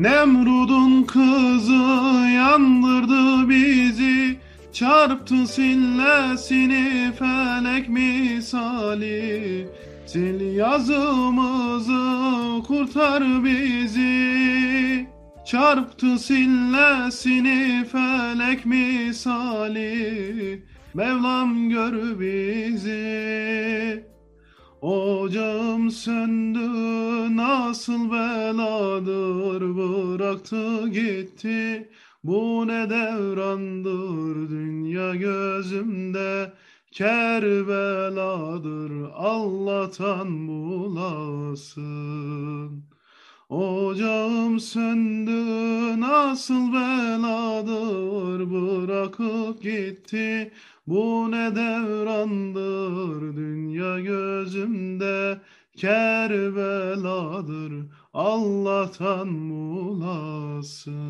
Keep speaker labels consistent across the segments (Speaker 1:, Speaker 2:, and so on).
Speaker 1: Nemrud'un kızı yandırdı bizi. Çarptı sillesini felek misali. Sil yazımızı kurtar bizi. Çarptı sillesini felek misali. Mevlam gör bizi Ocağım söndü nasıl beladır bıraktı gitti. Bu ne devrandır dünya gözümde Kerbeladır. Allah'tan bulasın Ocağım söndü nasıl beladır bırakıp gitti Bu ne devrandır dünya gözümde Kerbeladır Allah'tan bulasın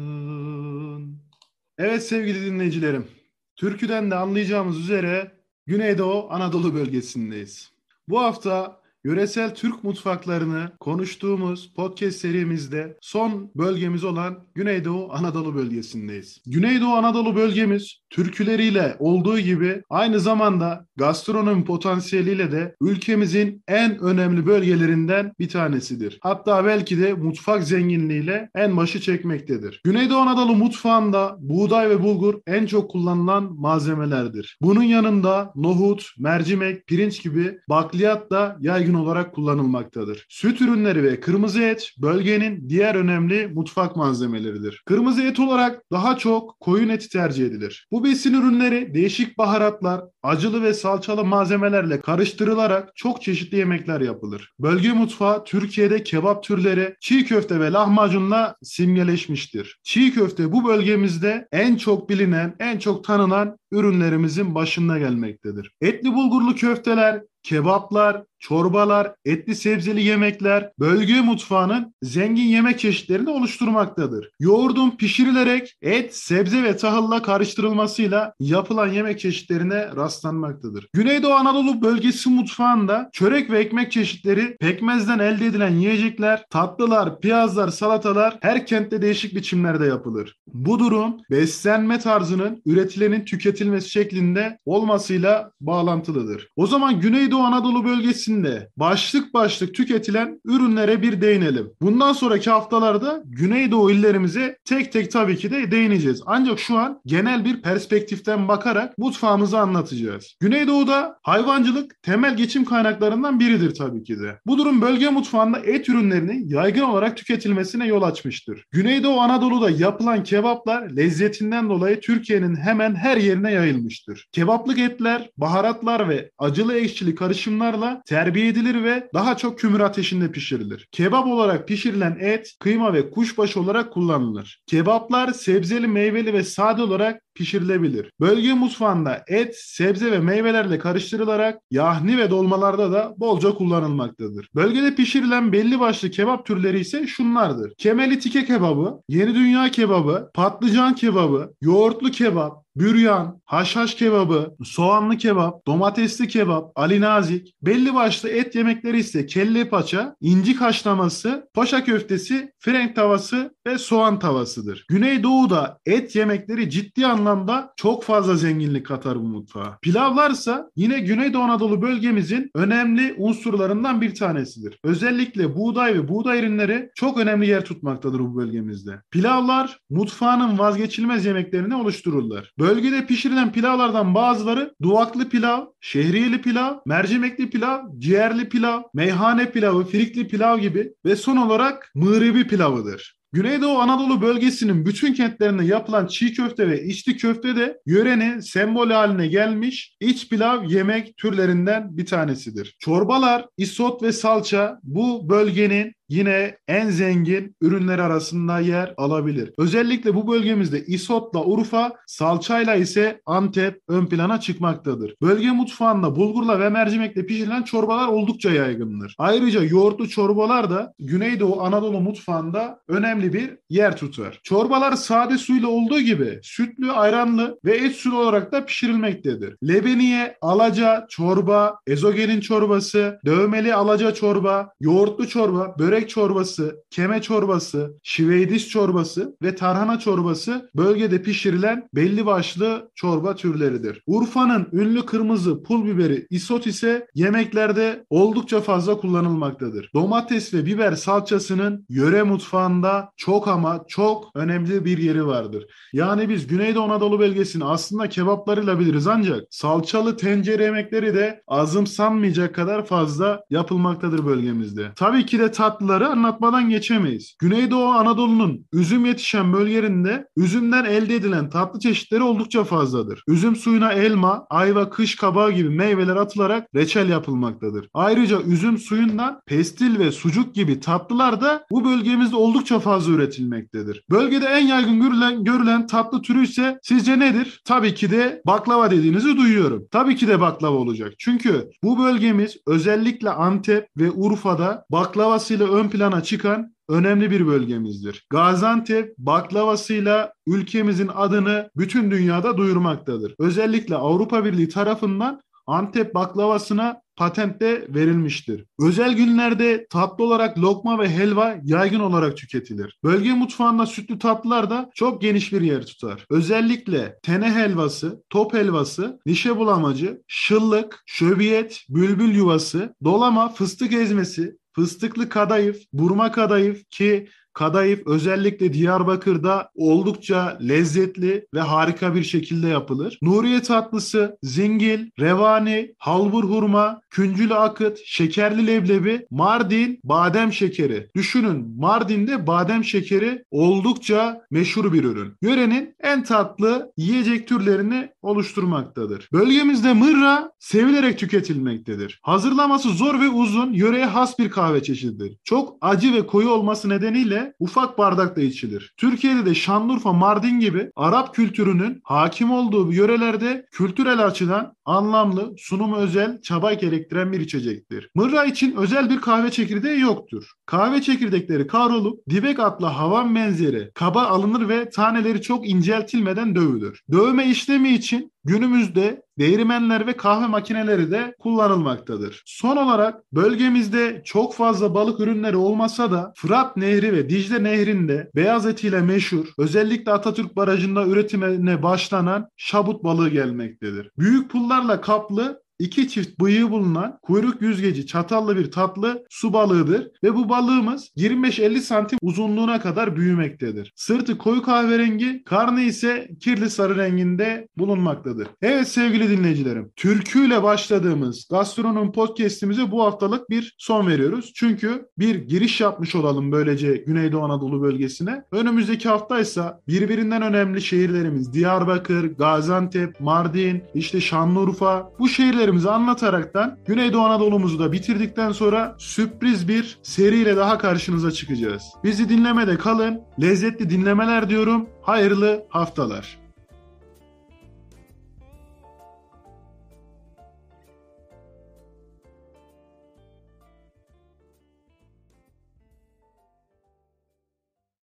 Speaker 1: Evet sevgili dinleyicilerim Türküden de anlayacağımız üzere Güneydoğu Anadolu bölgesindeyiz. Bu hafta yöresel Türk mutfaklarını konuştuğumuz podcast serimizde son bölgemiz olan Güneydoğu Anadolu bölgesindeyiz. Güneydoğu Anadolu bölgemiz türküleriyle olduğu gibi aynı zamanda gastronomi potansiyeliyle de ülkemizin en önemli bölgelerinden bir tanesidir. Hatta belki de mutfak zenginliğiyle en başı çekmektedir. Güneydoğu Anadolu mutfağında buğday ve bulgur en çok kullanılan malzemelerdir. Bunun yanında nohut, mercimek, pirinç gibi bakliyat da yaygın olarak kullanılmaktadır. Süt ürünleri ve kırmızı et bölgenin diğer önemli mutfak malzemeleridir. Kırmızı et olarak daha çok koyun eti tercih edilir. Bu besin ürünleri değişik baharatlar, acılı ve salçalı malzemelerle karıştırılarak çok çeşitli yemekler yapılır. Bölge mutfağı Türkiye'de kebap türleri, çiğ köfte ve lahmacunla simgeleşmiştir. Çiğ köfte bu bölgemizde en çok bilinen, en çok tanınan ürünlerimizin başında gelmektedir. Etli bulgurlu köfteler, kebaplar, çorbalar, etli sebzeli yemekler bölge mutfağının zengin yemek çeşitlerini oluşturmaktadır. Yoğurdun pişirilerek et, sebze ve tahılla karıştırılmasıyla yapılan yemek çeşitlerine rastlanmaktadır. Güneydoğu Anadolu bölgesi mutfağında çörek ve ekmek çeşitleri, pekmezden elde edilen yiyecekler, tatlılar, piyazlar, salatalar her kentte değişik biçimlerde yapılır. Bu durum beslenme tarzının üretilenin tüketilmesi şeklinde olmasıyla bağlantılıdır. O zaman Güneydoğu Anadolu bölgesinde başlık başlık tüketilen ürünlere bir değinelim. Bundan sonraki haftalarda Güneydoğu illerimize tek tek tabii ki de değineceğiz. Ancak şu an genel bir perspektiften bakarak mutfağımızı anlatacağız. Güneydoğu'da hayvancılık temel geçim kaynaklarından biridir tabii ki de. Bu durum bölge mutfağında et ürünlerinin yaygın olarak tüketilmesine yol açmıştır. Güneydoğu Anadolu'da yapılan kebaplar lezzetinden dolayı Türkiye'nin hemen her yerine yayılmıştır. Kebaplık etler, baharatlar ve acılı ekşili karışımlarla terbiye edilir ve daha çok kömür ateşinde pişirilir. Kebap olarak pişirilen et, kıyma ve kuşbaşı olarak kullanılır. Kebaplar sebzeli, meyveli ve sade olarak pişirilebilir. Bölge mutfağında et, sebze ve meyvelerle karıştırılarak yahni ve dolmalarda da bolca kullanılmaktadır. Bölgede pişirilen belli başlı kebap türleri ise şunlardır. Kemeli tike kebabı, yeni dünya kebabı, patlıcan kebabı, yoğurtlu kebap, büryan, haşhaş kebabı, soğanlı kebap, domatesli kebap, ali nazik, belli başlı et yemekleri ise kelle paça, inci haşlaması, paşa köftesi, frenk tavası ve soğan tavasıdır. Güneydoğu'da et yemekleri ciddi anlamda çok fazla zenginlik katar bu mutfağa. Pilavlarsa yine Güneydoğu Anadolu bölgemizin önemli unsurlarından bir tanesidir. Özellikle buğday ve buğday ürünleri çok önemli yer tutmaktadır bu bölgemizde. Pilavlar mutfağının vazgeçilmez yemeklerini oluştururlar. Bölgede pişirilen pilavlardan bazıları duvaklı pilav, şehriyeli pilav, mercimekli pilav, ciğerli pilav, meyhane pilavı, frikli pilav gibi ve son olarak mığribi pilavıdır. Güneydoğu Anadolu bölgesinin bütün kentlerinde yapılan çiğ köfte ve içli köfte de yörenin sembol haline gelmiş iç pilav yemek türlerinden bir tanesidir. Çorbalar, isot ve salça bu bölgenin yine en zengin ürünler arasında yer alabilir. Özellikle bu bölgemizde isotla Urfa, salçayla ise Antep ön plana çıkmaktadır. Bölge mutfağında bulgurla ve mercimekle pişirilen çorbalar oldukça yaygındır. Ayrıca yoğurtlu çorbalar da Güneydoğu Anadolu mutfağında önemli bir yer tutar. Çorbalar sade suyla olduğu gibi sütlü, ayranlı ve et sulu olarak da pişirilmektedir. Lebeniye, alaca, çorba, ezogelin çorbası, dövmeli alaca çorba, yoğurtlu çorba, börek börek çorbası, keme çorbası, şiveydis çorbası ve tarhana çorbası bölgede pişirilen belli başlı çorba türleridir. Urfa'nın ünlü kırmızı pul biberi isot ise yemeklerde oldukça fazla kullanılmaktadır. Domates ve biber salçasının yöre mutfağında çok ama çok önemli bir yeri vardır. Yani biz Güneydoğu Anadolu bölgesini aslında kebaplarıyla biliriz ancak salçalı tencere yemekleri de azımsanmayacak kadar fazla yapılmaktadır bölgemizde. Tabii ki de tatlıları anlatmadan geçemeyiz. Güneydoğu Anadolu'nun üzüm yetişen bölgelerinde üzümden elde edilen tatlı çeşitleri oldukça fazladır. Üzüm suyuna elma, ayva, kış kabağı gibi meyveler atılarak reçel yapılmaktadır. Ayrıca üzüm suyundan pestil ve sucuk gibi tatlılar da bu bölgemizde oldukça fazla üretilmektedir. Bölgede en yaygın görülen, görülen tatlı türü ise sizce nedir? Tabii ki de baklava dediğinizi duyuyorum. Tabii ki de baklava olacak. Çünkü bu bölgemiz özellikle Antep ve Urfa'da baklavasıyla ön plana çıkan önemli bir bölgemizdir. Gaziantep baklavasıyla ülkemizin adını bütün dünyada duyurmaktadır. Özellikle Avrupa Birliği tarafından Antep baklavasına patent de verilmiştir. Özel günlerde tatlı olarak lokma ve helva yaygın olarak tüketilir. Bölge mutfağında sütlü tatlılar da çok geniş bir yer tutar. Özellikle tene helvası, top helvası, nişe bulamacı, şıllık, şöbiyet, bülbül yuvası, dolama, fıstık ezmesi, fıstıklı kadayıf, burma kadayıf ki Kadayıf özellikle Diyarbakır'da oldukça lezzetli ve harika bir şekilde yapılır. Nuriye tatlısı, zingil, revani, halbur hurma, küncülü akıt, şekerli leblebi, Mardin, badem şekeri. Düşünün Mardin'de badem şekeri oldukça meşhur bir ürün. Yörenin en tatlı yiyecek türlerini oluşturmaktadır. Bölgemizde mırra sevilerek tüketilmektedir. Hazırlaması zor ve uzun, yöreye has bir kahve çeşididir. Çok acı ve koyu olması nedeniyle ufak bardakta içilir. Türkiye'de de Şanlıurfa, Mardin gibi Arap kültürünün hakim olduğu yörelerde kültürel açıdan anlamlı, sunumu özel, çaba gerektiren bir içecektir. Mırra için özel bir kahve çekirdeği yoktur. Kahve çekirdekleri kavrulup dibek adlı havan benzeri kaba alınır ve taneleri çok inceltilmeden dövülür. Dövme işlemi için günümüzde değirmenler ve kahve makineleri de kullanılmaktadır. Son olarak bölgemizde çok fazla balık ürünleri olmasa da Fırat Nehri ve Dicle Nehri'nde beyaz etiyle meşhur özellikle Atatürk Barajı'nda üretimine başlanan şabut balığı gelmektedir. Büyük pullarla kaplı iki çift bıyığı bulunan kuyruk yüzgeci çatallı bir tatlı su balığıdır ve bu balığımız 25-50 santim uzunluğuna kadar büyümektedir. Sırtı koyu kahverengi, karnı ise kirli sarı renginde bulunmaktadır. Evet sevgili dinleyicilerim, türküyle başladığımız Gastronom podcast'imize bu haftalık bir son veriyoruz. Çünkü bir giriş yapmış olalım böylece Güneydoğu Anadolu bölgesine. Önümüzdeki haftaysa birbirinden önemli şehirlerimiz Diyarbakır, Gaziantep, Mardin, işte Şanlıurfa bu şehirleri hikayelerimizi anlataraktan Güneydoğu Anadolu'muzu da bitirdikten sonra sürpriz bir seriyle daha karşınıza çıkacağız. Bizi dinlemede kalın. Lezzetli dinlemeler diyorum. Hayırlı haftalar.